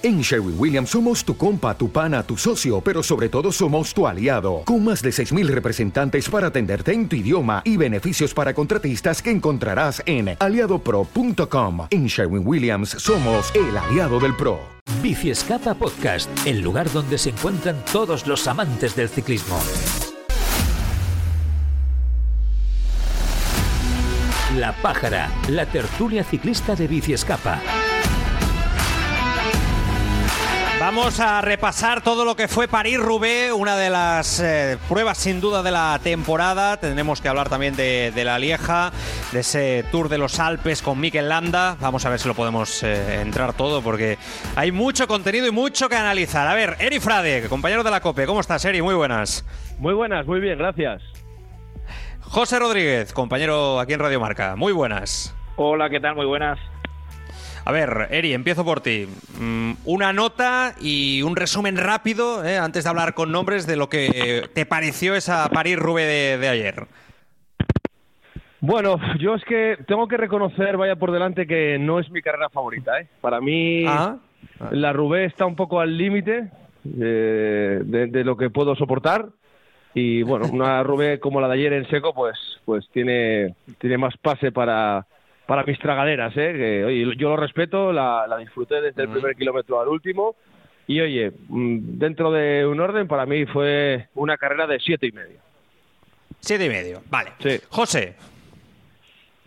En Sherwin Williams somos tu compa, tu pana, tu socio, pero sobre todo somos tu aliado, con más de 6.000 representantes para atenderte en tu idioma y beneficios para contratistas que encontrarás en aliadopro.com. En Sherwin Williams somos el aliado del PRO. Bici Escapa Podcast, el lugar donde se encuentran todos los amantes del ciclismo. La Pájara, la tertulia ciclista de Bici Escapa. Vamos a repasar todo lo que fue París-Roubaix, una de las eh, pruebas sin duda de la temporada. Tendremos que hablar también de, la Lieja, de ese Tour de los Alpes con Mikel Landa. Vamos a ver si lo podemos eh, entrar todo porque hay mucho contenido y mucho que analizar. A ver, Eri Frade, compañero de la COPE, ¿cómo estás, Eri? Muy buenas. Muy buenas, muy bien, gracias. José Rodríguez, compañero aquí en Radio Marca. Muy buenas. Hola, ¿qué tal? Muy buenas. A ver, Eri, empiezo por ti. Mm, una nota y un resumen rápido, eh, antes de hablar con nombres, de lo que te pareció esa París-Roubaix de, ayer. Bueno, yo es que tengo que reconocer, vaya por delante, que no es mi carrera favorita. ¿eh? Para mí, ah. la Roubaix está un poco al límite eh, de, lo que puedo soportar. Y bueno, una Roubaix como la de ayer en seco, pues, pues tiene, tiene más pase para, para mis tragaderas, ¿eh? Que, oye, yo lo respeto, la, disfruté desde el primer kilómetro al último. Y oye, mm, dentro de un orden, para mí fue una carrera de siete y medio. Siete y medio, vale. Sí. José,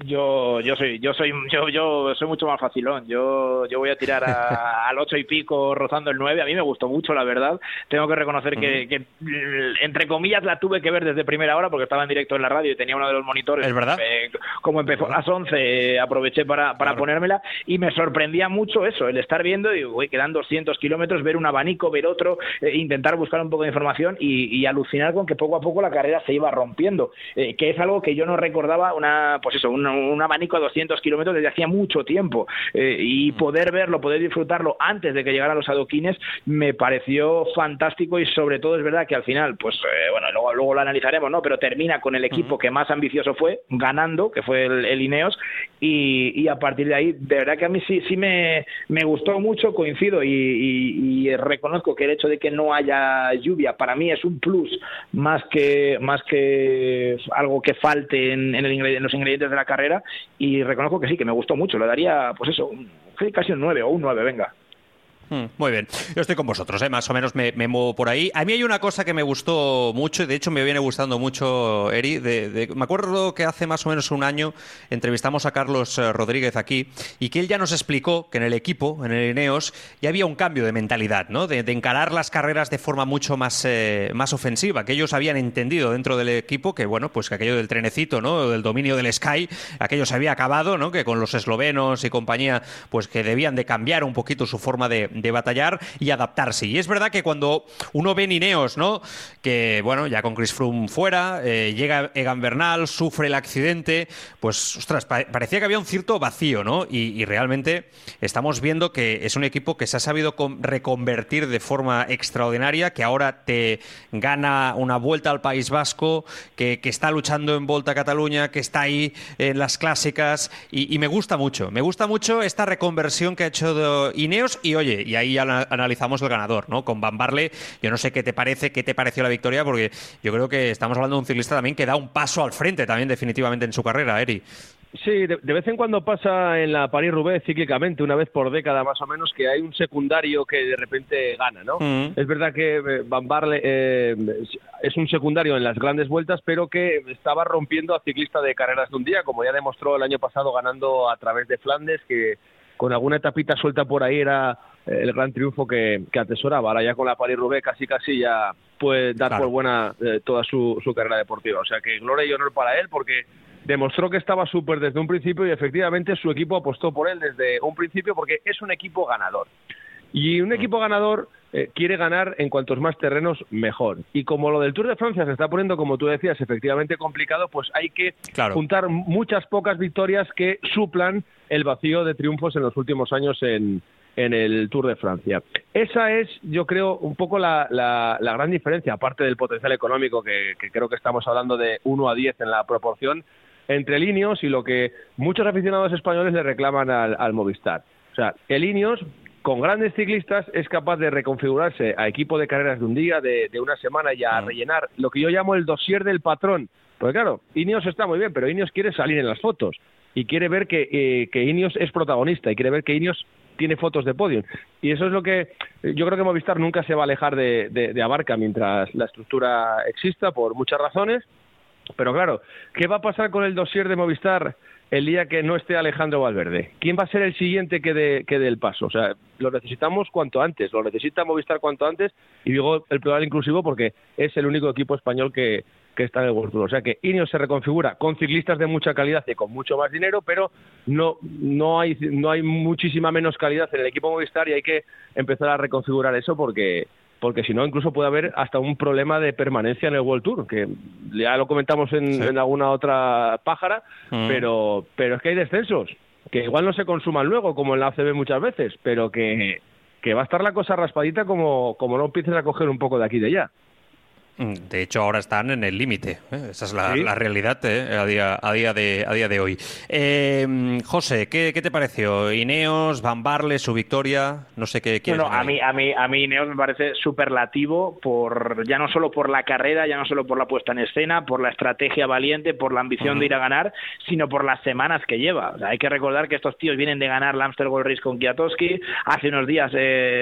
yo, yo soy, yo soy, yo, yo soy mucho más facilón. Yo, yo voy a tirar al ocho y pico rozando el nueve. A mí me gustó mucho, la verdad. Tengo que reconocer que, entre comillas, la tuve que ver desde primera hora porque estaba en directo en la radio y tenía uno de los monitores. Es verdad. Eh, como empezó a las once, aproveché para, para ponérmela y me sorprendía mucho eso, el estar viendo y voy quedan 200 kilómetros, ver un abanico, ver otro, eh, intentar buscar un poco de información y, alucinar con que poco a poco la carrera se iba rompiendo, eh, que es algo que yo no recordaba una, pues eso, una un abanico a 200 kilómetros desde hacía mucho tiempo eh, y mm. poder verlo, poder disfrutarlo antes de que llegaran los adoquines me pareció fantástico y sobre todo es verdad que al final, pues eh, bueno, luego, luego lo analizaremos, ¿no? Pero termina con el equipo que más ambicioso fue, ganando, que fue el, Ineos y, a partir de ahí, de verdad que a mí sí, sí me, me gustó mucho, coincido y, reconozco que el hecho de que no haya lluvia para mí es un plus más que, más que algo que falte en, en los ingredientes de la carrera y reconozco que sí, que me gustó mucho. Le daría, pues eso, casi un 9 o un 9, venga. Hmm, muy bien, yo estoy con vosotros, ¿eh? más o menos me, muevo por ahí. A mí hay una cosa que me gustó mucho, y de hecho me viene gustando mucho, Eri. me acuerdo que hace más o menos un año entrevistamos a Carlos eh, Rodríguez aquí y que él ya nos explicó que en el equipo, en el Ineos, ya había un cambio de mentalidad, ¿no? de, encarar las carreras de forma mucho más, eh, más ofensiva, que ellos habían entendido dentro del equipo que, bueno, pues que aquello del trenecito, ¿no? del dominio del Sky, aquello se había acabado, ¿no? que con los eslovenos y compañía, pues que debían de cambiar un poquito su forma de de batallar y adaptarse. Y es verdad que cuando uno ve Nineos, ¿no? Que, bueno, ya con Chris Froome fuera, eh, llega Egan Bernal, sufre el accidente, pues, ostras, parecía que había un cierto vacío, ¿no? Y, realmente estamos viendo que es un equipo que se ha sabido reconvertir de forma extraordinaria, que ahora te gana una vuelta al País Vasco, que, está luchando en Volta a Cataluña, que está ahí en las clásicas, y, me gusta mucho, me gusta mucho esta reconversión que ha hecho Ineos, y oye, y ahí analizamos el ganador, ¿no? Con Van Barle, yo no sé qué te parece, qué te pareció la victoria, porque yo creo que estamos hablando de un ciclista también que da un paso al frente también definitivamente en su carrera, Eri. Sí, de, vez en cuando pasa en la París-Roubaix cíclicamente, una vez por década más o menos, que hay un secundario que de repente gana, ¿no? Mm. Es verdad que eh, Van Barle eh, es un secundario en las grandes vueltas, pero que estaba rompiendo a ciclista de carreras de un día, como ya demostró el año pasado ganando a través de Flandes, que con alguna etapita suelta por ahí era el gran triunfo que, atesoraba. Ahora ya con la Paris-Roubaix casi casi ya puede dar por buena eh, toda su, carrera deportiva. O sea que gloria y honor para él porque demostró que estaba súper desde un principio y efectivamente su equipo apostó por él desde un principio porque es un equipo ganador. Y un mm. equipo ganador eh, quiere ganar en cuantos más terrenos mejor. Y como lo del Tour de Francia se está poniendo, como tú decías, efectivamente complicado, pues hay que juntar muchas pocas victorias que suplan el vacío de triunfos en los últimos años en, en el Tour de Francia. Esa es, yo creo, un poco la, la, gran diferencia, aparte del potencial económico, que, creo que estamos hablando de 1 a 10 en la proporción, entre Ineos y lo que muchos aficionados españoles le reclaman al, al Movistar. O sea, el Ineos con grandes ciclistas es capaz de reconfigurarse a equipo de carreras de un día, de, una semana y a rellenar lo que yo llamo el dossier del patrón. Porque claro, Ineos está muy bien, pero Ineos quiere salir en las fotos y quiere ver que, eh, que Ineos es protagonista y quiere ver que Ineos tiene fotos de podio. Y eso es lo que yo creo que Movistar nunca se va a alejar de, de Abarca mientras la estructura exista por muchas razones. Pero claro, ¿qué va a pasar con el dossier de Movistar el día que no esté Alejandro Valverde? ¿Quién va a ser el siguiente que dé, que el paso? O sea, lo necesitamos cuanto antes, lo necesita Movistar cuanto antes, y digo el plural inclusivo porque es el único equipo español que, que está en el World Tour. O sea que Ineos se reconfigura con ciclistas de mucha calidad y con mucho más dinero, pero no, no, hay, no hay muchísima menos calidad en el equipo Movistar y hay que empezar a reconfigurar eso porque porque si no incluso puede haber hasta un problema de permanencia en el World Tour, que ya lo comentamos en, alguna otra pájara, mm. pero, pero es que hay descensos, que igual no se consuman luego, como en la ACB muchas veces, pero que, que va a estar la cosa raspadita como, como no empieces a coger un poco de aquí y de allá. Mm, de hecho, ahora están en el límite. ¿eh? Esa es la, realidad ¿eh? a, día, a, día de, a día de hoy. Eh, José, ¿qué, te pareció? Ineos, Van Barle, su victoria. No sé qué quieres. a mí, a mí, a mí Ineos me parece superlativo por ya no solo por la carrera, ya no solo por la puesta en escena, por la estrategia valiente, por la ambición de ir a ganar, sino por las semanas que lleva. hay que recordar que estos tíos vienen de ganar la Gold Race con Kwiatkowski. Hace unos días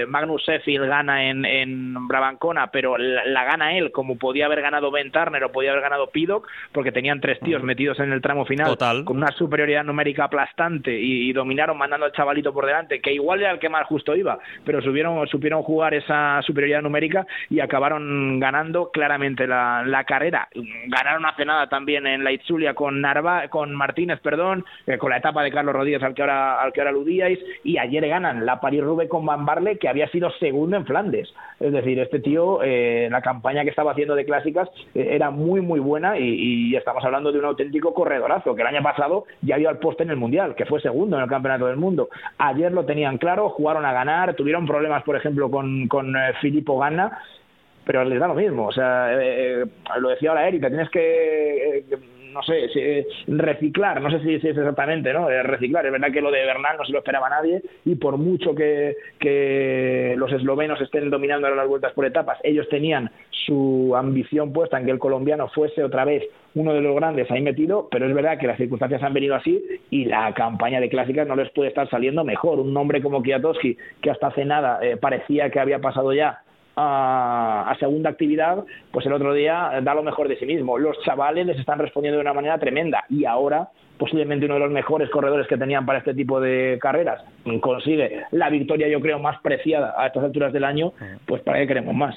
Magnus Sheffield gana en, en Brabancona, pero la, la gana él como podía haber ganado Ben Turner o podía haber ganado Piddock, porque tenían tres tíos metidos en el tramo final con una superioridad numérica aplastante y, dominaron mandando al chavalito por delante, que igual era el que más justo iba, pero supieron, supieron jugar esa superioridad numérica y acabaron ganando claramente la, carrera. Ganaron hace nada también en la Itzulia con Narva, con Martínez, perdón, eh, con la etapa de Carlos Rodríguez al que ahora al que ahora aludíais y ayer ganan la Paris-Roubaix con Van Barle que había sido segundo en Flandes. Es decir, este tío eh, la campaña que estaba haciendo de clásicas eh, era muy, muy buena y, estamos hablando de un auténtico corredorazo, que el año pasado ya dio al poste en el Mundial, que fue segundo en el Campeonato del Mundo. Ayer lo tenían claro, jugaron a ganar, tuvieron problemas, por ejemplo, con, con eh, Filippo Ganna, pero les da lo mismo. O sea, eh, lo decía ahora Erika, tienes que no sé, eh, reciclar, no sé si, es exactamente, ¿no? Eh, reciclar. Es verdad que lo de Bernal no se lo esperaba nadie y por mucho que, que los eslovenos estén dominando ahora las vueltas por etapas, ellos tenían su ambición puesta en que el colombiano fuese otra vez uno de los grandes ahí metido, pero es verdad que las circunstancias han venido así y la campaña de clásicas no les puede estar saliendo mejor. Un nombre como Kiatowski, que hasta hace nada eh, parecía que había pasado ya a, segunda actividad, pues el otro día da lo mejor de sí mismo. Los chavales les están respondiendo de una manera tremenda y ahora posiblemente uno de los mejores corredores que tenían para este tipo de carreras consigue la victoria yo creo más preciada a estas alturas del año, pues para qué queremos más.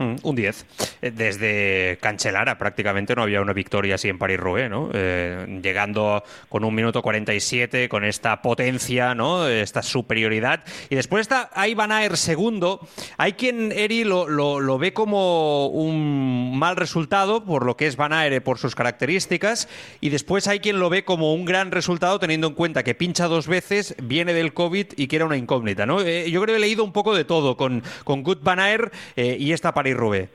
Mm, un 10. Eh, desde Cancelara prácticamente no había una victoria así en París-Roubaix, ¿no? Eh, llegando con un minuto 47, con esta potencia, ¿no? Esta superioridad. Y después está ahí Van segundo. Hay quien, Eri, lo, lo, ve como un mal resultado por lo que es Van Aert, por sus características. Y después hay quien lo ve como un gran resultado teniendo en cuenta que pincha dos veces, viene del COVID y que era una incógnita, ¿no? Eh, yo creo que he leído un poco de todo con, con Good Van Aert y esta París Rubé?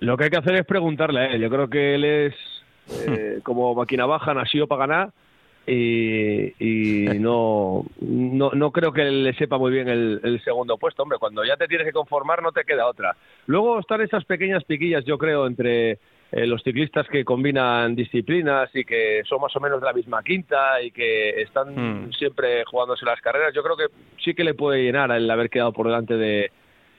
Lo que hay que hacer es preguntarle a él. Yo creo que él es eh, como máquina baja, nació para ganar y, no, no, creo que le sepa muy bien el, segundo puesto. Hombre, cuando ya te tienes que conformar no te queda otra. Luego están esas pequeñas piquillas, yo creo, entre eh, los ciclistas que combinan disciplinas y que son más o menos de la misma quinta y que están hmm. siempre jugándose las carreras. Yo creo que sí que le puede llenar el haber quedado por delante de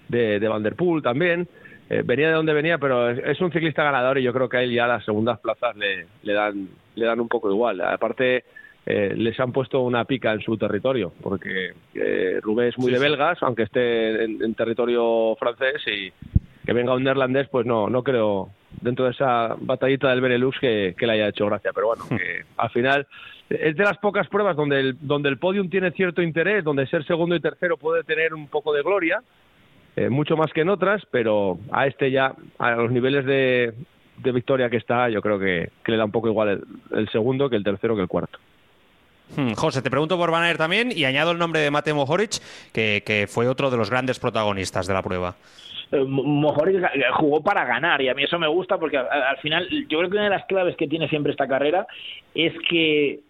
de, de Van der Poel también. Eh, venía de donde venía, pero es, un ciclista ganador y yo creo que a él ya las segundas plazas le, le, dan, le dan un poco igual. Aparte, eh, les han puesto una pica en su territorio, porque eh, Rubén es muy de belgas, aunque esté en, territorio francés, y que venga un neerlandés, pues no, no creo, dentro de esa batallita del Benelux, que, que le haya hecho gracia. Pero bueno, que al final es de las pocas pruebas donde el, donde el podium tiene cierto interés, donde ser segundo y tercero puede tener un poco de gloria, eh, mucho más que en otras, pero a este ya, a los niveles de, victoria que está, yo creo que, le da un poco igual el, segundo que el tercero que el cuarto. Hmm, José, te pregunto por Van también y añado el nombre de Mate Mohoric, que, fue otro de los grandes protagonistas de la prueba. Eh, Mohoric jugó para ganar y a mí eso me gusta porque al final yo creo que una de las claves que tiene siempre esta carrera es que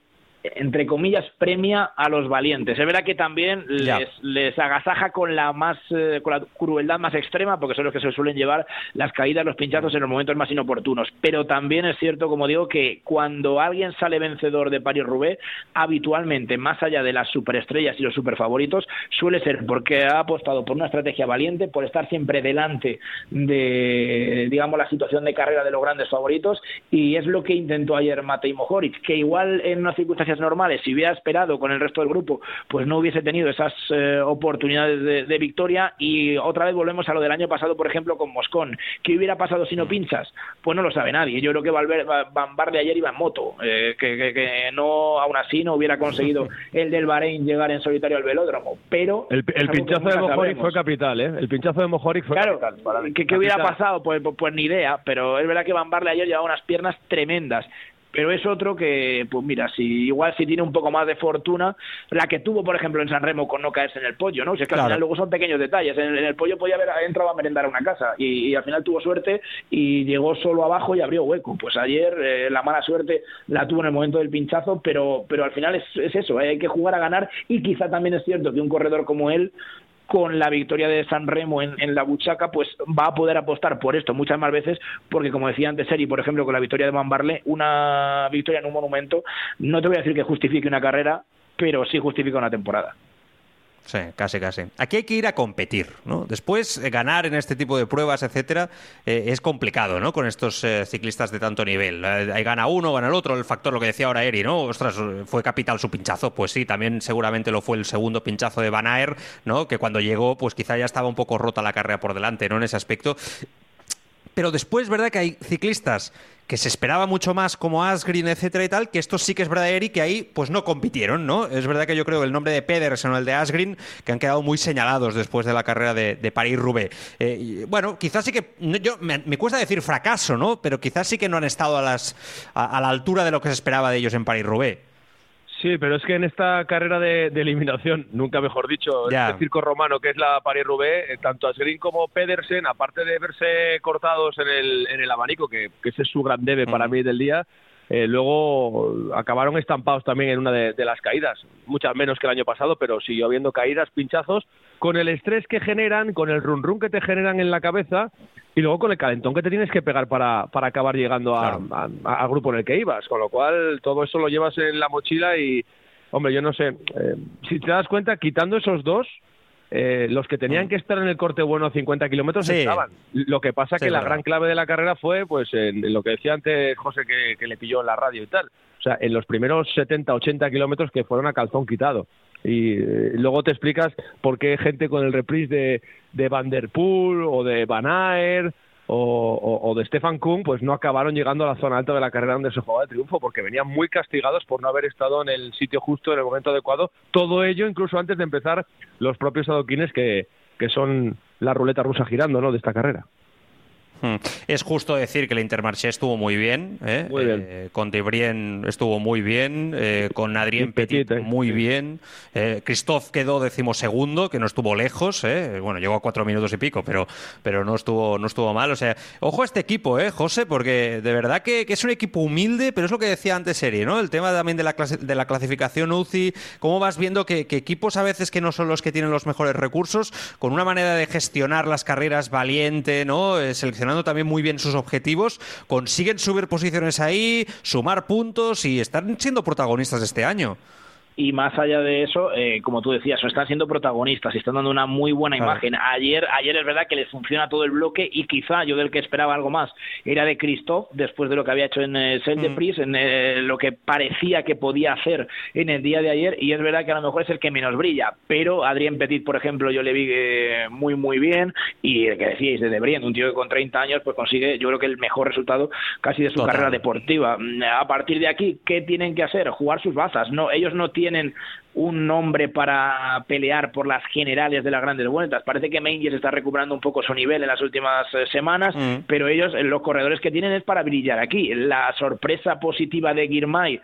entre comillas, premia a los valientes. Es verdad que también les, les, agasaja con la más eh, con la crueldad más extrema, porque son los que se suelen llevar las caídas, los pinchazos en los momentos más inoportunos. Pero también es cierto, como digo, que cuando alguien sale vencedor de Paris-Roubaix, habitualmente, más allá de las superestrellas y los superfavoritos, suele ser porque ha apostado por una estrategia valiente, por estar siempre delante de, digamos, la situación de carrera de los grandes favoritos, y es lo que intentó ayer Matej Mohoric, que igual en unas circunstancias normales, si hubiera esperado con el resto del grupo, pues no hubiese tenido esas eh, oportunidades de, victoria, y otra vez volvemos a lo del año pasado, por ejemplo, con Moscón. ¿Qué hubiera pasado si no pinchas? Pues no lo sabe nadie. Yo creo que Van de ayer iba en moto, eh, que, no, aún así no hubiera conseguido el del Bahrein llegar en solitario al velódromo, pero... El, pinchazo de Mojoric fue capital, ¿eh? El pinchazo de Mojoric fue capital. ¿qué, hubiera pasado? Pues, pues, pues, ni idea, pero es verdad que Van Barle ayer llevaba unas piernas tremendas pero es otro que, pues mira, si igual si tiene un poco más de fortuna, la que tuvo, por ejemplo, en San Remo con no caerse en el pollo, ¿no? Si es que al final luego son pequeños detalles. En, el pollo podía haber entrado a merendar a una casa y, al final tuvo suerte y llegó solo abajo y abrió hueco. Pues ayer eh, la mala suerte la tuvo en el momento del pinchazo, pero, pero al final es, es eso, hay que jugar a ganar y quizá también es cierto que un corredor como él con la victoria de San Remo en, la Buchaca, pues va a poder apostar por esto muchas más veces, porque como decía antes Eri, por ejemplo, con la victoria de Van Barle, una victoria en un monumento, no te voy a decir que justifique una carrera, pero sí justifica una temporada. Sí, casi, casi. Aquí hay que ir a competir, ¿no? Después, eh, ganar en este tipo de pruebas, etcétera, eh, es complicado, ¿no? Con estos eh, ciclistas de tanto nivel. ahí gana uno, gana el otro, el factor, lo que decía ahora Eri, ¿no? Ostras, fue capital su pinchazo. Pues sí, también seguramente lo fue el segundo pinchazo de Van Aert, ¿no? Que cuando llegó, pues quizá ya estaba un poco rota la carrera por delante, ¿no? En ese aspecto. Pero después, ¿verdad? Que hay ciclistas que se esperaba mucho más como Asgreen, etcétera y tal, que esto sí que es verdad, Eric, que ahí pues no compitieron, ¿no? Es verdad que yo creo que el nombre de Pedersen o el de Asgreen, que han quedado muy señalados después de la carrera de, París-Roubaix. Eh, bueno, quizás sí que, yo me, cuesta decir fracaso, ¿no? Pero quizás sí que no han estado a, a la altura de lo que se esperaba de ellos en París-Roubaix. Sí, pero es que en esta carrera de, eliminación, nunca mejor dicho, este circo romano que es la Paris-Roubaix, eh, tanto Asgreen como Pedersen, aparte de verse cortados en el, en el abanico, que, ese es su gran debe para mí del día, eh, luego acabaron estampados también en una de, las caídas, muchas menos que el año pasado, pero siguió habiendo caídas, pinchazos, con el estrés que generan, con el run run que te generan en la cabeza y luego con el calentón que te tienes que pegar para, para acabar llegando al grupo en el que ibas, con lo cual todo eso lo llevas en la mochila y, hombre, yo no sé, eh, si te das cuenta, quitando esos dos, eh, los que tenían mm. que estar en el corte bueno a 50 kilómetros estaban. Lo que pasa que la gran clave de la carrera fue, pues, en, lo que decía antes José que, que, le pilló en la radio y tal. O sea, en los primeros 70, 80 kilómetros que fueron a calzón quitado y eh, luego te explicas por qué gente con el reprise de, de Van Der Poel o de Van Aert o, de Stefan Kuhn, pues no acabaron llegando a la zona alta de la carrera donde se jugaba el triunfo, porque venían muy castigados por no haber estado en el sitio justo, en el momento adecuado. Todo ello incluso antes de empezar los propios adoquines que, que son la ruleta rusa girando ¿no? de esta carrera. Hmm. Es justo decir que el Intermarché estuvo muy bien, ¿eh? Eh, con Debrien estuvo muy bien, eh, con Adrien Petit, muy bien, Christophe quedó decimosegundo, que no estuvo lejos, bueno, llegó a cuatro minutos y pico, pero, pero no, estuvo, no estuvo mal. O sea, ojo a este equipo, ¿eh, José? Porque de verdad que, es un equipo humilde, pero es lo que decía antes Eri, ¿no? El tema también de la, de la clasificación UCI, cómo vas viendo que, que equipos a veces que no son los que tienen los mejores recursos, con una manera de gestionar las carreras valiente, ¿no? Seleccionar también muy bien sus objetivos, consiguen subir posiciones ahí, sumar puntos y están siendo protagonistas este año y más allá de eso, eh, como tú decías, están siendo protagonistas y están dando una muy buena imagen. Ayer, ayer es verdad que les funciona todo el bloque y quizá yo del que esperaba algo más era de Christoph, después de lo que había hecho en eh, de mm. en eh, lo que parecía que podía hacer en el día de ayer, y es verdad que a lo mejor es el que menos brilla, pero Adrien Petit, por ejemplo, yo le vi eh, muy, muy bien, y el que decíais de Debrien, un tío que con 30 años pues consigue, yo creo que el mejor resultado casi de su carrera deportiva. A partir de aquí, ¿qué tienen que hacer? Jugar sus bazas. No, ellos no tienen tienen un nombre para pelear por las generales de las grandes vueltas. Parece que Mangers está recuperando un poco su nivel en las últimas eh, semanas, mm. pero ellos, eh, los corredores que tienen es para brillar aquí. La sorpresa positiva de Girmay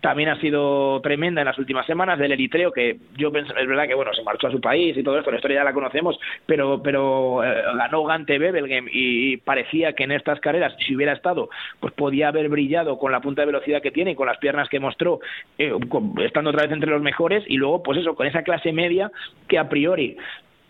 también ha sido tremenda en las últimas semanas, del Eritreo, que yo pienso, es verdad que bueno, se marchó a su país y todo esto, la historia ya la conocemos, pero, pero eh, ganó Gante Bebelgem y, parecía que en estas carreras, si hubiera estado, pues podía haber brillado con la punta de velocidad que tiene y con las piernas que mostró, estando otra vez entre los mejores, y luego, pues eso, con esa clase media que a priori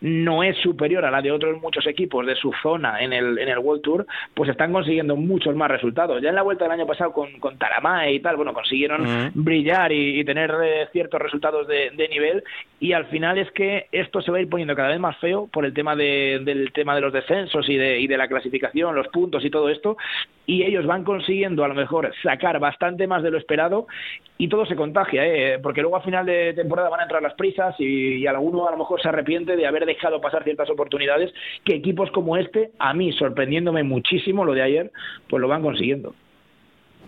no es superior a la de otros muchos equipos de su zona en el, en el World Tour, pues están consiguiendo muchos más resultados. Ya en la vuelta del año pasado con, con Taramae y tal, bueno, consiguieron brillar y, tener eh, ciertos resultados de, nivel y al final es que esto se va a ir poniendo cada vez más feo por el tema de, del tema de los descensos y de, y de la clasificación, los puntos y todo esto y ellos van consiguiendo a lo mejor sacar bastante más de lo esperado y todo se contagia, ¿eh? porque luego a final de temporada van a entrar las prisas y, alguno a lo mejor se arrepiente de haber dejado pasar ciertas oportunidades que equipos como este, a mí sorprendiéndome muchísimo lo de ayer, pues lo van consiguiendo.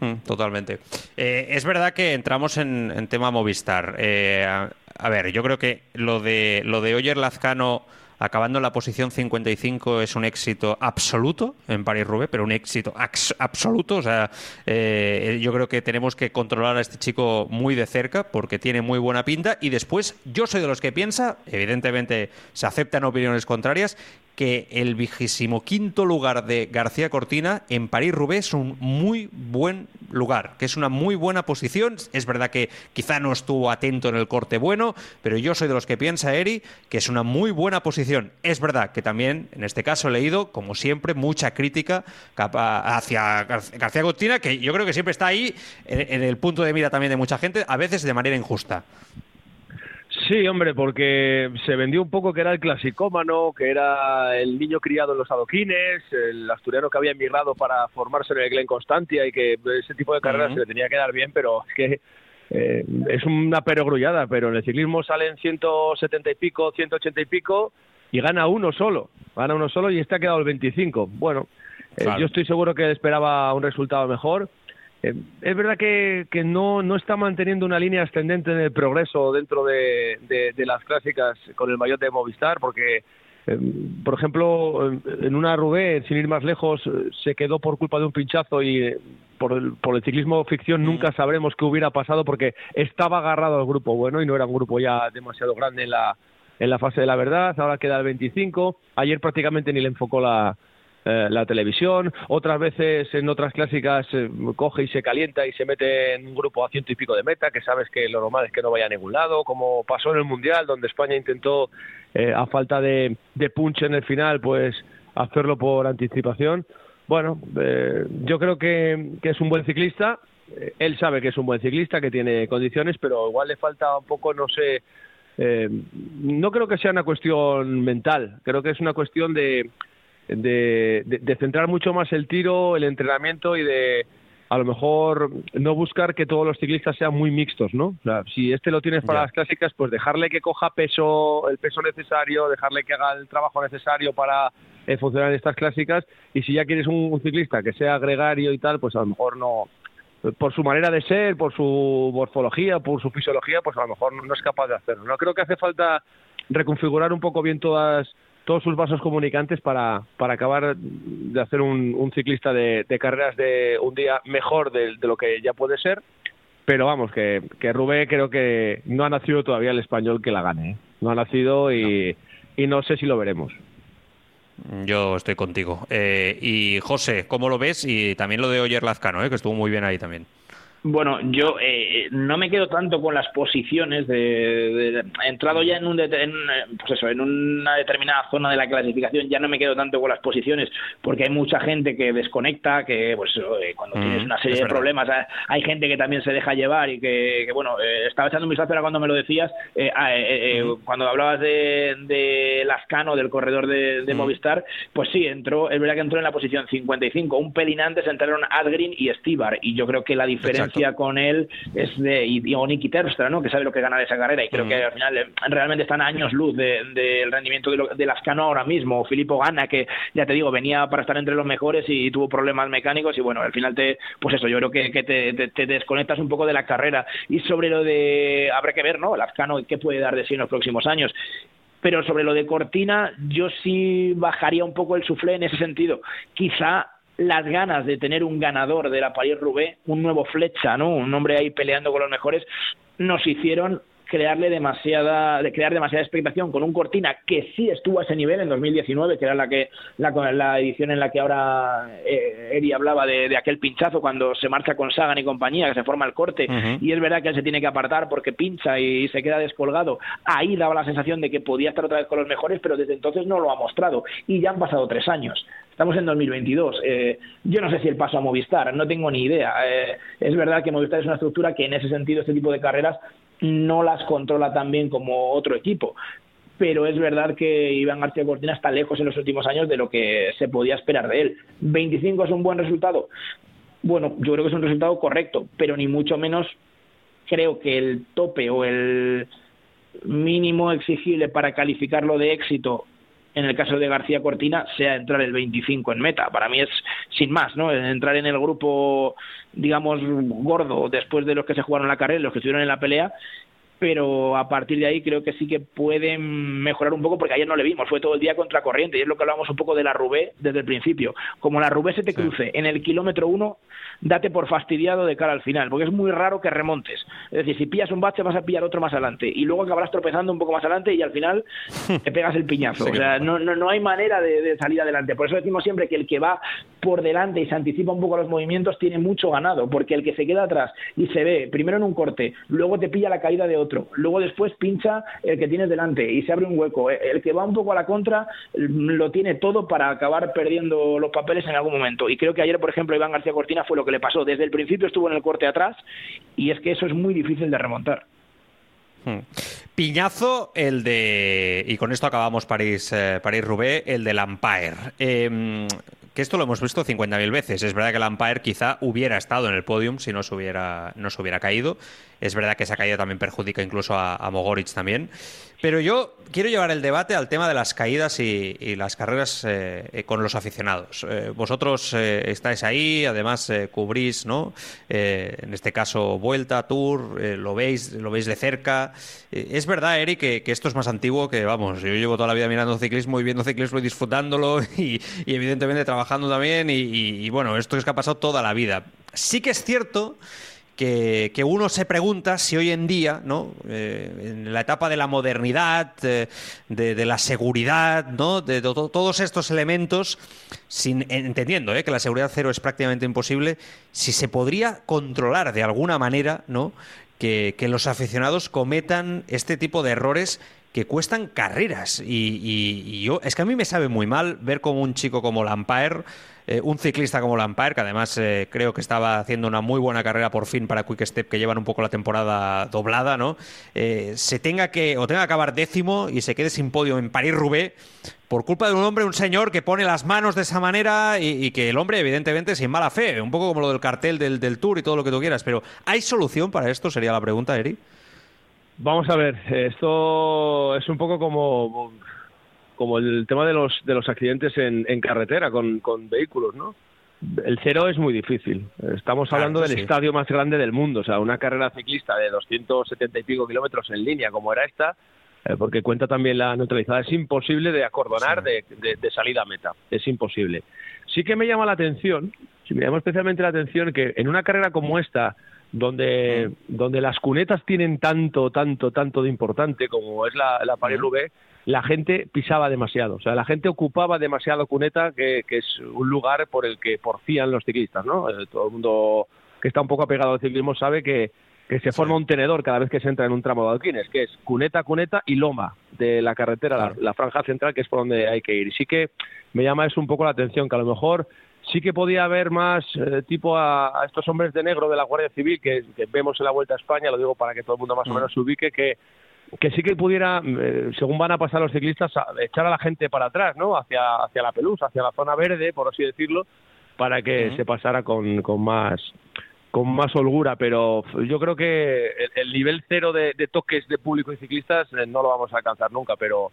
Mm, totalmente. Eh, es verdad que entramos en, tema Movistar. Eh, a, ver, yo creo que lo de lo de Oyer Lazcano acabando la posición 55 es un éxito absoluto en París-Roubaix, pero un éxito absoluto. O sea, eh, yo creo que tenemos que controlar a este chico muy de cerca porque tiene muy buena pinta. Y después, yo soy de los que piensa, evidentemente se aceptan opiniones contrarias, que el vigésimo quinto lugar de García Cortina en París-Roubaix es un muy buen lugar, que es una muy buena posición. Es verdad que quizá no estuvo atento en el corte bueno, pero yo soy de los que piensa, Eri, que es una muy buena posición. Es verdad que también, en este caso, he leído, como siempre, mucha crítica hacia García Cortina, que yo creo que siempre está ahí en el punto de mira también de mucha gente, a veces de manera injusta. Sí, hombre, porque se vendió un poco que era el clasicómano, que era el niño criado en los adoquines, el asturiano que había emigrado para formarse en el Glen Constantia y que ese tipo de carreras se le tenía que dar bien, pero es que eh, es una perogrullada, pero en el ciclismo salen 170 y pico, 180 y pico y gana uno solo, gana uno solo y este ha quedado el 25. Bueno, eh, yo estoy seguro que esperaba un resultado mejor eh, es verdad que, que no, no, está manteniendo una línea ascendente en el progreso dentro de, de, las clásicas con el maillot de Movistar, porque, eh, por ejemplo, en una Rubé, sin ir más lejos, se quedó por culpa de un pinchazo y eh, por el, por el ciclismo ficción mm. nunca sabremos qué hubiera pasado porque estaba agarrado al grupo bueno y no era un grupo ya demasiado grande en la, en la fase de la verdad, ahora queda el 25, ayer prácticamente ni le enfocó la, eh, la televisión, otras veces en otras clásicas eh, coge y se calienta y se mete en un grupo a ciento y pico de meta, que sabes que lo normal es que no vaya a ningún lado, como pasó en el Mundial, donde España intentó, eh, a falta de, de punch en el final, pues hacerlo por anticipación. Bueno, yo creo que, que es un buen ciclista, él sabe que es un buen ciclista, que tiene condiciones, pero igual le falta un poco, no sé, no creo que sea una cuestión mental, creo que es una cuestión de, de, de, centrar mucho más el tiro, el entrenamiento y de a lo mejor no buscar que todos los ciclistas sean muy mixtos, ¿no? O sea, si este lo tienes para las clásicas, pues dejarle que coja peso, el peso necesario, dejarle que haga el trabajo necesario para eh, funcionar en estas clásicas. Y si ya quieres un, ciclista que sea gregario y tal, pues a lo mejor no, por su manera de ser, por su morfología, por su fisiología, pues a lo mejor no es capaz de hacerlo. No creo que hace falta reconfigurar un poco bien todas todos sus vasos comunicantes para, para acabar de hacer un, ciclista de, carreras de un día mejor de, lo que ya puede ser. Pero vamos, que, que Rubé creo que no ha nacido todavía el español que la gane. ¿eh? No ha nacido y no. y no sé si lo veremos. Yo estoy contigo. Eh, y José, ¿cómo lo ves? Y también lo de Oyer Lazcano, ¿eh? que estuvo muy bien ahí también. Bueno, yo eh, no me quedo tanto con las posiciones de, entrado ya en un en, pues eso, en una determinada zona de la clasificación ya no me quedo tanto con las posiciones porque hay mucha gente que desconecta que pues eh, cuando tienes una serie de problemas eh, hay gente que también se deja llevar y que, bueno estaba echando un vistazo cuando me lo decías ah, cuando hablabas de, de Lascano del corredor de, Movistar pues sí entró es verdad que entró en la posición 55 un pelín antes entraron Adgreen y Stibar y yo creo que la diferencia con él es de y, y Terstra, ¿no? que sabe lo que gana de esa carrera y creo que al final eh, realmente están a años luz del de, rendimiento de, lo, de Lascano ahora mismo. Filippo Gana, que ya te digo, venía para estar entre los mejores y, tuvo problemas mecánicos y bueno, al final te, pues eso, yo creo que, que te, te, desconectas un poco de la carrera. Y sobre lo de, habrá que ver, ¿no? Lascano, ¿qué puede dar de sí en los próximos años? pero sobre lo de Cortina yo sí bajaría un poco el suflé en ese sentido. Quizá las ganas de tener un ganador de la París-Roubaix, un nuevo Flecha, ¿no? Un hombre ahí peleando con los mejores, nos hicieron crearle demasiada, de crear demasiada expectación con un Cortina que sí estuvo a ese nivel en 2019, que era la que la, la edición en la que ahora eh, Eri hablaba de, aquel pinchazo cuando se marcha con Sagan y compañía, que se forma el corte, y es verdad que él se tiene que apartar porque pincha y se queda descolgado. Ahí daba la sensación de que podía estar otra vez con los mejores, pero desde entonces no lo ha mostrado. Y ya han pasado tres años. Estamos en 2022. Eh, yo no sé si el paso a Movistar, no tengo ni idea. Eh, es verdad que Movistar es una estructura que en ese sentido, este tipo de carreras, no las controla tan bien como otro equipo. Pero es verdad que Iván García Cortina está lejos en los últimos años de lo que se podía esperar de él. ¿25 es un buen resultado? Bueno, yo creo que es un resultado correcto, pero ni mucho menos creo que el tope o el mínimo exigible para calificarlo de éxito en el caso de García Cortina sea entrar el 25 en meta. Para mí es sin más, ¿no? Entrar en el grupo, digamos, gordo después de los que se jugaron la carrera, los que estuvieron en la pelea pero a partir de ahí creo que sí que pueden mejorar un poco porque ayer no le vimos, fue todo el día contra corriente y es lo que hablábamos un poco de la Rubé desde el principio. Como la Rubé se te cruce en el kilómetro uno, date por fastidiado de cara al final, porque es muy raro que remontes. Es decir, si pillas un bache vas a pillar otro más adelante y luego acabarás tropezando un poco más adelante y al final te pegas el piñazo. o sea, no, no, no hay manera de, salir adelante. Por eso decimos siempre que el que va por delante y se anticipa un poco a los movimientos tiene mucho ganado, porque el que se queda atrás y se ve primero en un corte, luego te pilla la caída de otro, luego después pincha el que tienes delante y se abre un hueco. El que va un poco a la contra lo tiene todo para acabar perdiendo los papeles en algún momento. Y creo que ayer, por ejemplo, Iván García Cortina fue lo que le pasó. Desde el principio estuvo en el corte atrás y es que eso es muy difícil de remontar. Hmm. Piñazo el de, y con esto acabamos París, eh, París Roubaix, el del Empire. Em, que esto lo hemos visto 50.000 veces. Es verdad que el Empire quizá hubiera estado en el podium si no se hubiera, no se hubiera caído. Es verdad que esa caída también perjudica incluso a, a Mogoric también. Pero yo quiero llevar el debate al tema de las caídas y, las carreras eh, eh, con los aficionados. Eh, vosotros estáis ahí, además cubrís, ¿no? en este caso Vuelta, Tour, lo veis, lo veis de cerca. es verdad, Eric, que, esto es más antiguo que, vamos, yo llevo toda la vida mirando ciclismo y viendo ciclismo y disfrutándolo y, evidentemente trabajando también y bueno, esto es que ha pasado toda la vida. Sí que es cierto que, uno se pregunta si hoy en día, ¿no? Eh, en la etapa de la modernidad, eh, de, la seguridad, ¿no? de, todos estos elementos, sin, entendiendo ¿eh? que la seguridad cero es prácticamente imposible, si se podría controlar de alguna manera ¿no? que, los aficionados cometan este tipo de errores que cuestan carreras. Y, y, yo, es que a mí me sabe muy mal ver como un chico como Lampire eh, un ciclista como Lampard, que además eh, creo que estaba haciendo una muy buena carrera por fin para Quick Step, que llevan un poco la temporada doblada, ¿no? Eh, se tenga que, o tenga que acabar décimo y se quede sin podio en París-Roubaix por culpa de un hombre, un señor que pone las manos de esa manera y, que el hombre, evidentemente, sin mala fe, un poco como lo del cartel del, del Tour y todo lo que tú quieras. Pero, ¿hay solución para esto? Sería la pregunta, Eri. Vamos a ver, esto es un poco como como el tema de los, de los accidentes en, en carretera con, con vehículos, ¿no? El cero es muy difícil. Estamos hablando del estadio más grande del mundo, o sea, una carrera ciclista de 270 y pico kilómetros en línea como era esta, eh, porque cuenta también la neutralizada, es imposible de acordonar de, de, salida a meta, es imposible. Sí que me llama la atención, sí me llama especialmente la atención que en una carrera como esta, donde, donde las cunetas tienen tanto, tanto, tanto de importante como es la, la Paris Roubaix, la gente pisaba demasiado, o sea, la gente ocupaba demasiado cuneta, que, es un lugar por el que porfían los ciclistas, ¿no? Eh, todo el mundo que está un poco apegado al ciclismo sabe que, que se forma un tenedor cada vez que se entra en un tramo de alquines, que es cuneta, cuneta y loma de la carretera, la, franja central, que es por donde hay que ir. Y sí que me llama eso un poco la atención, que a lo mejor sí que podía haber más eh, tipo a, estos hombres de negro de la Guardia Civil que, vemos en la Vuelta a España, lo digo para que todo el mundo más o mm. menos se ubique, que que sí que pudiera, eh, según van a pasar los ciclistas, echar a la gente para atrás, ¿no? Hacia, hacia la pelusa, hacia la zona verde, por así decirlo, para que se pasara con, con más con más holgura, pero yo creo que el, nivel cero de, toques de público y ciclistas eh, no lo vamos a alcanzar nunca, pero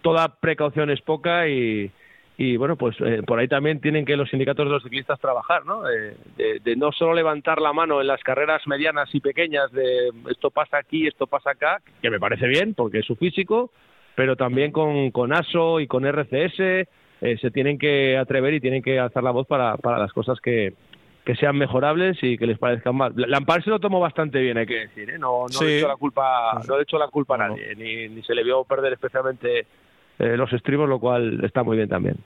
toda precaución es poca y, y bueno, pues eh, por ahí también tienen que los sindicatos de los ciclistas trabajar, ¿no? de, no solo levantar la mano en las carreras medianas y pequeñas de esto pasa aquí, esto pasa acá, que me parece bien porque es su físico, pero también con, con ASO y con RCS eh, se tienen que atrever y tienen que alzar la voz para, para las cosas que, que sean mejorables y que les parezcan mal. Lampard se lo tomó bastante bien, hay que decir, ¿eh? no, no le he hecho la culpa, no le hecho la culpa a nadie, ni, ni se le vio perder especialmente eh, los estribos, lo cual está muy bien también.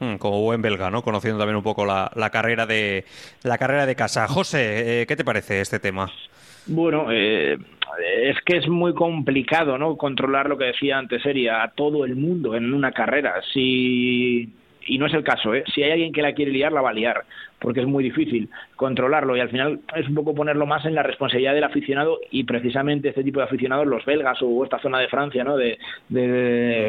Hmm, como buen belga, ¿no? Conociendo también un poco la, la carrera de la carrera de casa. José, eh, ¿qué te parece este tema? Bueno, eh, es que es muy complicado, ¿no? Controlar lo que decía antes, sería a todo el mundo en una carrera. Si y no es el caso, ¿eh? Si hay alguien que la quiere liar, la va a liar, porque es muy difícil controlarlo y al final es un poco ponerlo más en la responsabilidad del aficionado y precisamente este tipo de aficionados, los belgas o esta zona de Francia, ¿no? De,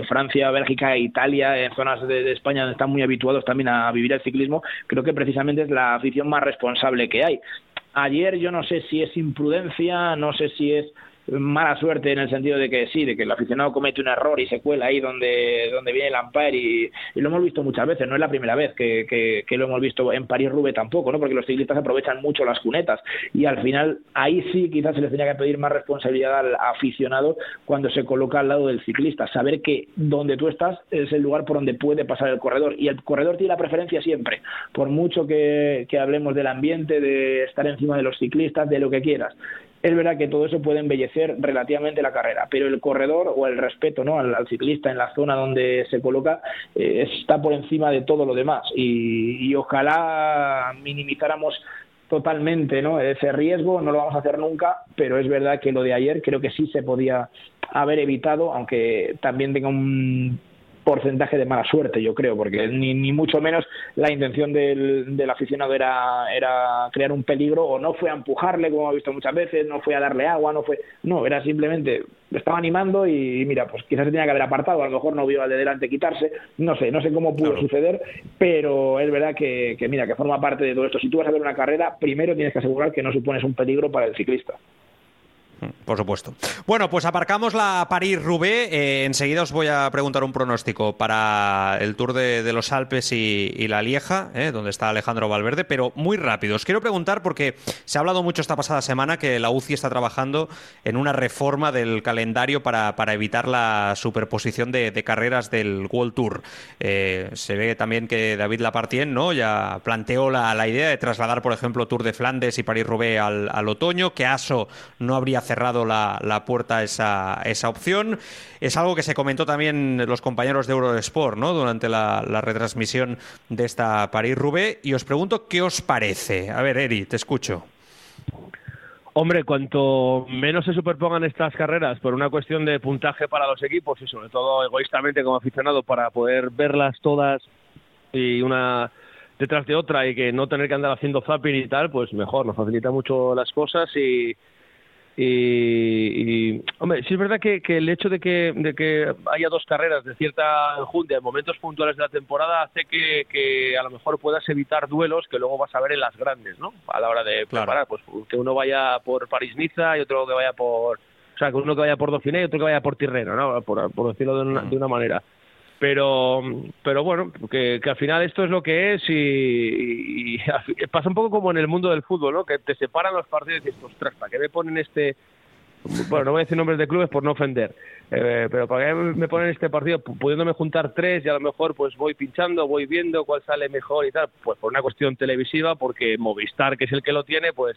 Francia, Bélgica Italia, en zonas de, España donde están muy habituados también a vivir el ciclismo, creo que precisamente es la afición más responsable que hay. Ayer yo no sé si es imprudencia, no sé si es mala suerte en el sentido de que sí, de que el aficionado comete un error y se cuela ahí donde, donde viene el Ampere y, lo hemos visto muchas veces, no es la primera vez que, que, lo hemos visto en París-Roubaix tampoco, ¿no? porque los ciclistas aprovechan mucho las cunetas. Y al final ahí sí quizás se les tenía que pedir más responsabilidad al aficionado cuando se coloca al lado del ciclista, saber que donde tú estás es el lugar por donde puede pasar el corredor. Y el corredor tiene la preferencia siempre, por mucho que, que hablemos del ambiente, de estar encima de los ciclistas, de lo que quieras es verdad que todo eso puede embellecer relativamente la carrera, pero el corredor o el respeto ¿no? al, ciclista en la zona donde se coloca eh, está por encima de todo lo demás y, ojalá minimizáramos totalmente ¿no? ese riesgo, no lo vamos a hacer nunca, pero es verdad que lo de ayer creo que sí se podía haber evitado, aunque también tenga un porcentaje de mala suerte, yo creo, porque ni, ni mucho menos la intención del, del aficionado era, era crear un peligro o no fue a empujarle, como he visto muchas veces, no fue a darle agua, no fue, no, era simplemente, le estaba animando y, mira, pues quizás se tenía que haber apartado, a lo mejor no vio al de delante quitarse, no sé, no sé cómo pudo suceder, pero es verdad que, que, mira, que forma parte de todo esto. Si tú vas a ver una carrera, primero tienes que asegurar que no supones un peligro para el ciclista. Por supuesto. Bueno, pues aparcamos la París-Roubaix. Eh, enseguida os voy a preguntar un pronóstico para el Tour de, los Alpes y, la Lieja, eh, donde está Alejandro Valverde, pero muy rápido. Os quiero preguntar porque se ha hablado mucho esta pasada semana que la UCI está trabajando en una reforma del calendario para, evitar la superposición de, carreras del World Tour. Eh, se ve también que David Lapartien ¿no? ya planteó la, idea de trasladar, por ejemplo, Tour de Flandes y París-Roubaix al, al, otoño, que ASO no habría cerrado la, puerta a esa, esa, opción. Es algo que se comentó también los compañeros de Eurosport ¿no? durante la, retransmisión de esta París-Roubaix. Y os pregunto, ¿qué os parece? A ver, Eri, te escucho. Hombre, cuanto menos se superpongan estas carreras por una cuestión de puntaje para los equipos y sobre todo egoístamente como aficionado para poder verlas todas y una detrás de otra y que no tener que andar haciendo zapping y tal, pues mejor, nos facilita mucho las cosas y, y, hombre, sí es verdad que, el hecho de que, de que haya dos carreras de cierta enjundia en momentos puntuales de la temporada hace que, a lo mejor puedas evitar duelos que luego vas a ver en las grandes, ¿no? A la hora de preparar, pues que uno vaya por París-Niza y otro que vaya por, o sea, que uno que vaya por Dauphiné y otro que vaya por Tirreno, ¿no? Por, decirlo de una, de una manera pero pero bueno que, que, al final esto es lo que es y, pasa un poco como en el mundo del fútbol no que te separan los partidos y dices ostras para qué me ponen este bueno no voy a decir nombres de clubes por no ofender eh, pero para qué me ponen este partido pudiéndome juntar tres y a lo mejor pues voy pinchando voy viendo cuál sale mejor y tal pues por una cuestión televisiva porque Movistar que es el que lo tiene pues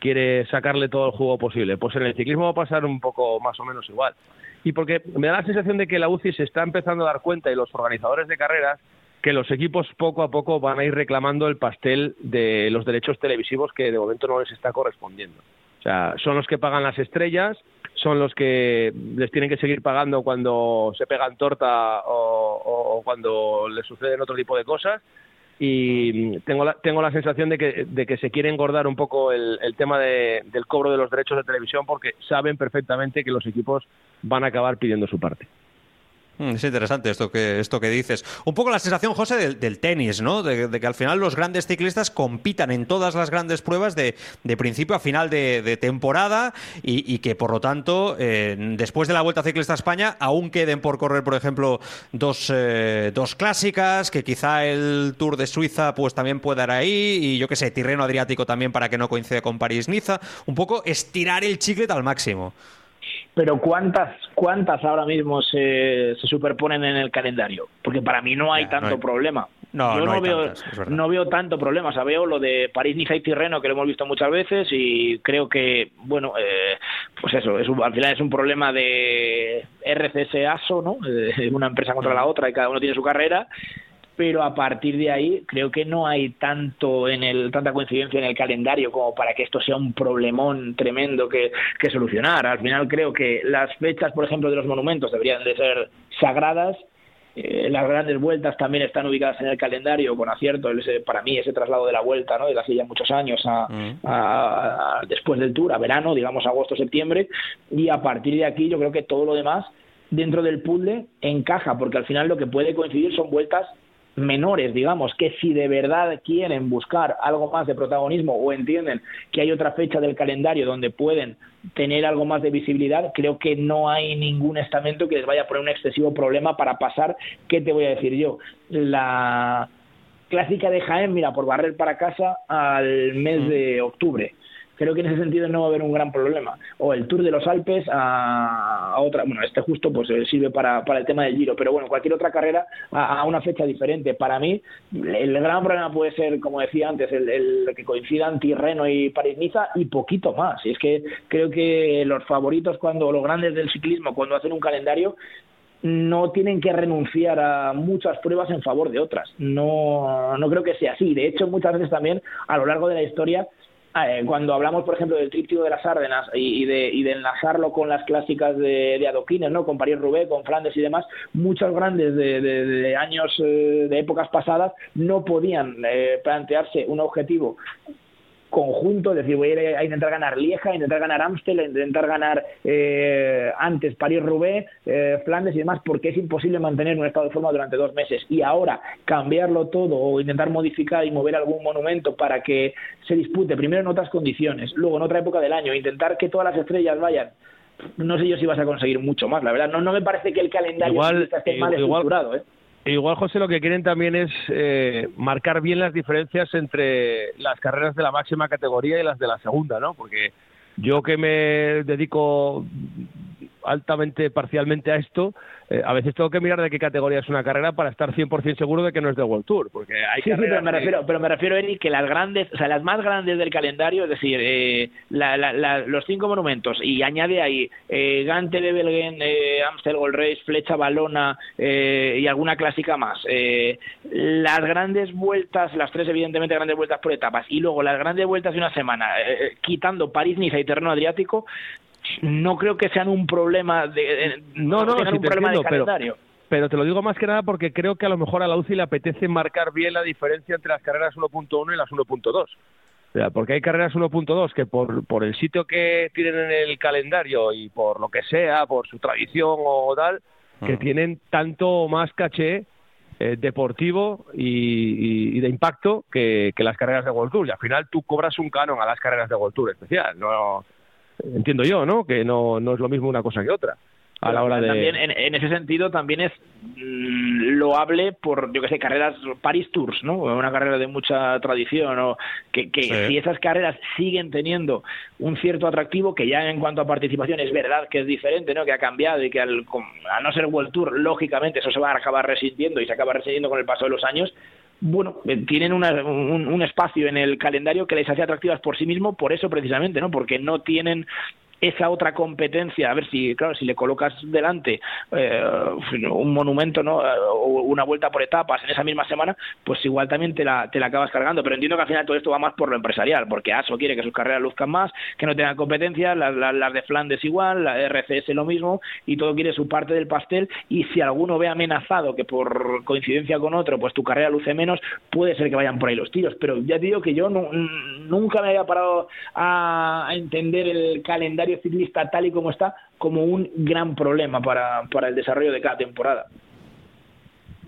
quiere sacarle todo el juego posible pues en el ciclismo va a pasar un poco más o menos igual y porque me da la sensación de que la UCI se está empezando a dar cuenta y los organizadores de carreras que los equipos poco a poco van a ir reclamando el pastel de los derechos televisivos que de momento no les está correspondiendo. O sea, son los que pagan las estrellas, son los que les tienen que seguir pagando cuando se pegan torta o, o cuando les suceden otro tipo de cosas y tengo la, tengo la sensación de que, de que se quiere engordar un poco el, el tema de, del cobro de los derechos de televisión porque saben perfectamente que los equipos van a acabar pidiendo su parte. Mm, es interesante esto que, esto que dices. Un poco la sensación, José, del, tenis, ¿no? De, que al final los grandes ciclistas compitan en todas las grandes pruebas de, principio a final de, temporada y, que, por lo tanto, eh, después de la Vuelta Ciclista a España, aún queden por correr, por ejemplo, dos, eh, dos clásicas, que quizá el Tour de Suiza pues también pueda ir ahí y yo qué sé, Tirreno Adriático también para que no coincida con París-Niza. Un poco estirar el chicle al máximo pero ¿cuántas, cuántas ahora mismo se, se superponen en el calendario? Porque para mí no hay tanto problema. No, Yo no, veo, no veo tanto problema. O sea, veo lo de París, Niza y Tirreno, que lo hemos visto muchas veces, y creo que, bueno, eh, pues eso, es al final es un problema de RCS ASO, ¿no? Eh, una empresa contra la otra y cada uno tiene su carrera pero a partir de ahí creo que no hay tanto en el tanta coincidencia en el calendario como para que esto sea un problemón tremendo que, que solucionar. Al final creo que las fechas, por ejemplo, de los monumentos deberían de ser sagradas eh, las grandes vueltas también están ubicadas en el calendario con acierto. para mí, ese traslado de la vuelta, ¿no? Desde hace ya muchos años mm. a, después del Tour, a verano, digamos agosto, septiembre. Y a partir de aquí, yo creo que todo lo demás dentro del puzzle encaja, porque al final lo que puede coincidir son vueltas menores, digamos, que si de verdad quieren buscar algo más de protagonismo o entienden que hay otra fecha del calendario donde pueden tener algo más de visibilidad, creo que no hay ningún estamento que les vaya a poner un excesivo problema para pasar, ¿qué te voy a decir yo? La clásica de Jaén, mira, por barrer para casa al mes mm. de octubre creo que en ese sentido no va a haber un gran problema. O el Tour de los Alpes a, otra, bueno, este justo pues eh, sirve para, para, el tema del Giro, pero bueno, cualquier otra carrera a, una fecha diferente. Para mí, el gran problema puede ser, como decía antes, el, que coincidan Tirreno y París-Niza y poquito más. Y es que creo que los favoritos, cuando los grandes del ciclismo, cuando hacen un calendario, no tienen que renunciar a muchas pruebas en favor de otras. No, no creo que sea así. De hecho, muchas veces también a lo largo de la historia eh, cuando hablamos, por ejemplo, del tríptico de las Árdenas y, de, y de enlazarlo con las clásicas de, de adoquines, ¿no? con París-Roubaix, con Flandes y demás, muchos grandes de, años, eh, de épocas pasadas, no podían eh, plantearse un objetivo conjunto, es decir, voy a, intentar ganar Lieja, a intentar ganar Amstel, a intentar ganar eh, antes París-Roubaix, eh, Flandes y demás, porque es imposible mantener un estado de forma durante dos meses. Y ahora cambiarlo todo o intentar modificar y mover algún monumento para que se dispute primero en otras condiciones, luego en otra época del año, intentar que todas las estrellas vayan no sé yo si vas a conseguir mucho más, la verdad. No, no me parece que el calendario igual, esté mal estructurado. ¿eh? Igual, José, lo que quieren también es eh, marcar bien las diferencias entre las carreras de la máxima categoría y las de la segunda, ¿no? Porque yo que me dedico altamente parcialmente a esto, eh, a veces tengo que mirar de qué categoría es una carrera para estar 100% seguro de que no es de World Tour, porque hay sí, pero me refiero, pero me refiero, Eric, que las grandes, o sea, las más grandes del calendario, es decir, eh, los cinco monumentos, y añade ahí eh, Gante de Belgen, eh, Amstel Gold Race, Flecha Balona eh, y alguna clásica más. las grandes vueltas, las tres evidentemente grandes vueltas por etapas, y luego las grandes vueltas de una semana, quitando París, Niza y Terreno Adriático, no creo que sean un problema de no no, un problema de calendario. Pero, te lo digo más que nada porque creo que a lo mejor a la UCI le apetece marcar bien la diferencia entre las carreras 1.1 y las 1.2. O sea, porque hay carreras 1.2 que por, por el sitio que tienen en el calendario y por lo que sea, por su tradición o tal, que mm. tienen tanto más caché eh, deportivo y, de impacto que, que, las carreras de World Tour. Y al final tú cobras un canon a las carreras de World Tour especial. No, entiendo yo, ¿no? Que no, no es lo mismo una cosa que otra. A la hora de... También, en, ese sentido, también es mm, loable por, yo que sé, carreras Paris Tours, ¿no? Una carrera de mucha tradición, o que, que si esas carreras siguen teniendo un cierto atractivo, que ya en cuanto a participación es verdad que es diferente, ¿no? Que ha cambiado y que al, a no ser World Tour, lógicamente eso se va a acabar resintiendo y se acaba resintiendo con el paso de los años, bueno, eh, tienen un, un, espacio en el calendario que les hace atractivas por sí mismo, por eso precisamente, ¿no? Porque no tienen esa otra competencia, a ver si, claro, si le colocas delante eh, un monumento, ¿no? O una vuelta por etapas en esa misma semana, pues igual también te la, te la acabas cargando. Pero entiendo que al final todo esto va más por lo empresarial, porque ASO quiere que sus carreras luzcan más, que no tengan competencia, las, las, de Flandes igual, la RCS lo mismo, y todo quiere su parte del pastel. Y si alguno ve amenazado que por coincidencia con otro, pues tu carrera luce menos, puede ser que vayan por ahí los tiros. Pero ya te digo que yo nunca me había parado a entender el calendario calendario ciclista tal y como está como un gran problema para, para el desarrollo de cada temporada.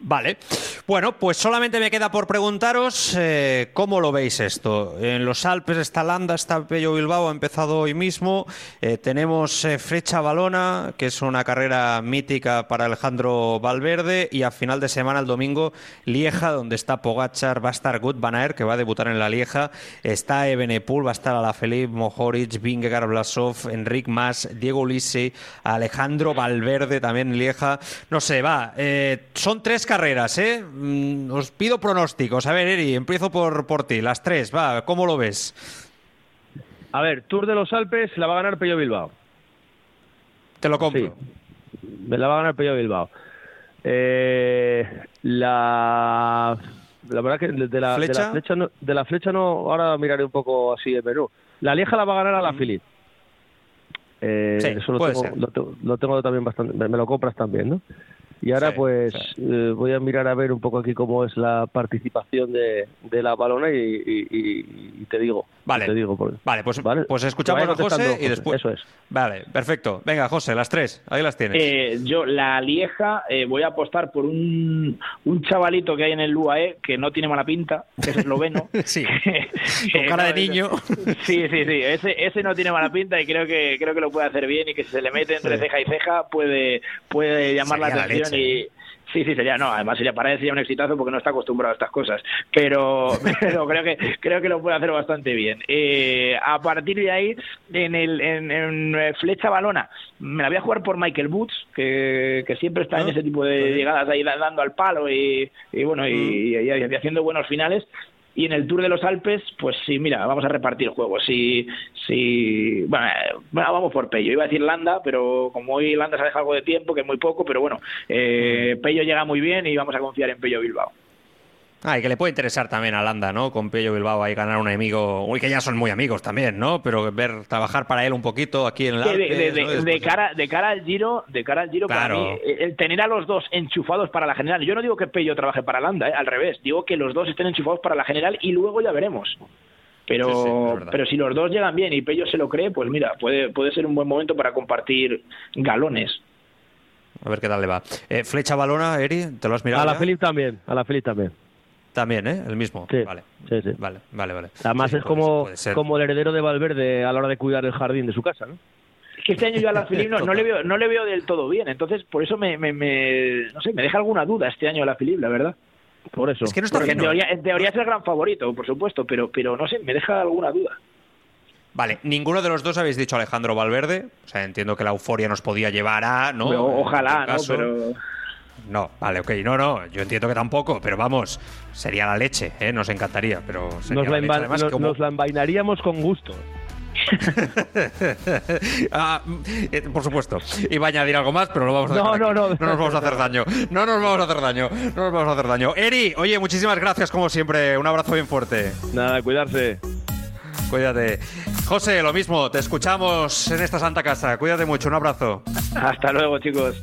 Vale. Bueno, pues solamente me queda por preguntaros eh, cómo lo veis esto. En los Alpes está Landa, está Pello Bilbao, ha empezado hoy mismo. Eh, tenemos eh, Frecha Balona, que es una carrera mítica para Alejandro Valverde. Y a final de semana, el domingo, Lieja, donde está Pogachar, va a estar Gut Van Aert, que va a debutar en la Lieja. Está Ebenepul, va a estar Alaphilippe, Mohoric, Vingegaard, Blasov, Enric Mas, Diego Ulisse, Alejandro Valverde también Lieja. No sé, va. son tres carreras, ¿eh? Mm, os pido pronósticos. A ver, Eri, empiezo por, por ti. Las tres, va, ¿cómo lo ves? A ver, Tour de los Alpes la va a ganar Pello Bilbao. Te lo compro. me la va a ganar Pello Bilbao. Eh, la, la verdad que de la ¿Flecha? De, la flecha no, ahora miraré un poco así de Perú. La Lieja la va a ganar a la mm. Philip. Eh, eso lo tengo, lo, tengo, también bastante. Me, me lo compras también, ¿no? Y ahora pues eh, voy a mirar a ver un poco aquí cómo es la participación de, de la balona y, te digo. Vale, te digo vale, pues, pues escuchamos a José, y después... Eso es. Vale, perfecto. Venga, José, las tres, ahí las tienes. Eh, yo, la Lieja, eh, voy a apostar por un, un chavalito que hay en el UAE que no tiene mala pinta, que es esloveno. sí, con cara de niño. sí, sí, sí, ese, ese no tiene mala pinta y creo que, creo que lo puede hacer bien y que si se le mete entre ceja y ceja puede, puede llamar la atención y Sí, sí, sería, no, además sería para él sería un exitazo porque no está acostumbrado a estas cosas, pero, pero creo que creo que lo puede hacer bastante bien. Eh, a partir de ahí, en, el, en, eh, flecha balona, me la voy a jugar por Michael Boots, que, que siempre está en ah, ese tipo de llegadas ahí dando al palo y, y bueno, y, mm. y haciendo buenos finales. Y en el Tour de los Alpes, pues sí, mira, vamos a repartir juegos. Si, si, bueno, vamos por Pello. Iba a decir Landa, pero como hoy Landa se ha dejado algo de tiempo, que es muy poco, pero bueno, eh. Pello llega muy bien y vamos a confiar en Pello Bilbao. Ah, y que le puede interesar también a Landa, ¿no? Con Pello Bilbao ahí ganar un enemigo, uy, que ya son muy amigos también, ¿no? Pero ver trabajar para él un poquito aquí en el de, cara de cara al Giro, de cara al Giro para mí, eh, el tener a los dos enchufados para la general. Yo no digo que Pello trabaje para Landa, ¿eh? al revés, digo que los dos estén enchufados para la general y luego ya veremos. Pero, pero si los dos llegan bien y Pello se lo cree, pues mira, puede, puede ser un buen momento para compartir galones. A ver qué tal le va. Eh, flecha balona, Eri, ¿te lo has mirado? A la Feliz también, a la Feliz también. También, ¿eh? El mismo. Sí, vale. Sí, sí. Vale, vale, vale. Además es como, como el heredero de Valverde a la hora de cuidar el jardín de su casa, ¿no? Es que este año yo a la Philippe no, le veo, no le veo del todo bien, entonces por eso me, me, no sé, me deja alguna duda este año a la Philippe, la verdad. Por eso. Es que no está en, teoría, en teoría es el gran favorito, por supuesto, pero, pero no sé, me deja alguna duda. Vale, ninguno de los dos habéis dicho Alejandro Valverde. O sea, entiendo que la euforia nos podía llevar a, ¿no? ojalá, ¿no? Pero... No, vale, ok, no, no, yo entiendo que tampoco, pero vamos, sería la leche, ¿eh? nos encantaría, pero nos, la, nos, la envainaríamos con gusto. ah, eh, por supuesto. Iba a añadir algo más, pero no vamos a no, no, no, no nos vamos a hacer daño. No nos vamos a hacer daño. No nos vamos a hacer daño. Eri, oye, muchísimas gracias como siempre. Un abrazo bien fuerte. Nada, cuidarse. Cuídate. José, lo mismo. Te escuchamos en esta santa casa. Cuídate mucho. Un abrazo. Hasta luego, chicos.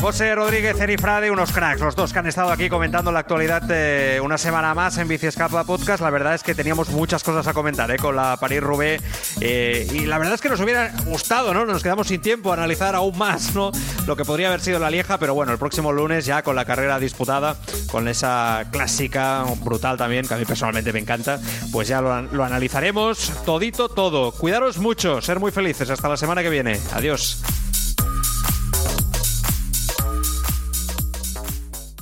José Rodríguez, Erifrade, unos cracks, los dos que han estado aquí comentando la actualidad de una semana más en Bici Escapa Podcast. La verdad es que teníamos muchas cosas a comentar ¿eh? con la París-Roubaix eh, y la verdad es que nos hubiera gustado, ¿no? Nos quedamos sin tiempo a analizar aún más, ¿no? Lo que podría haber sido la Lieja, pero bueno, el próximo lunes ya con la carrera disputada, con esa clásica brutal también, que a mí personalmente me encanta, pues ya lo, lo analizaremos todito todo. Cuidaros mucho, ser muy felices. Hasta la semana que viene. Adiós.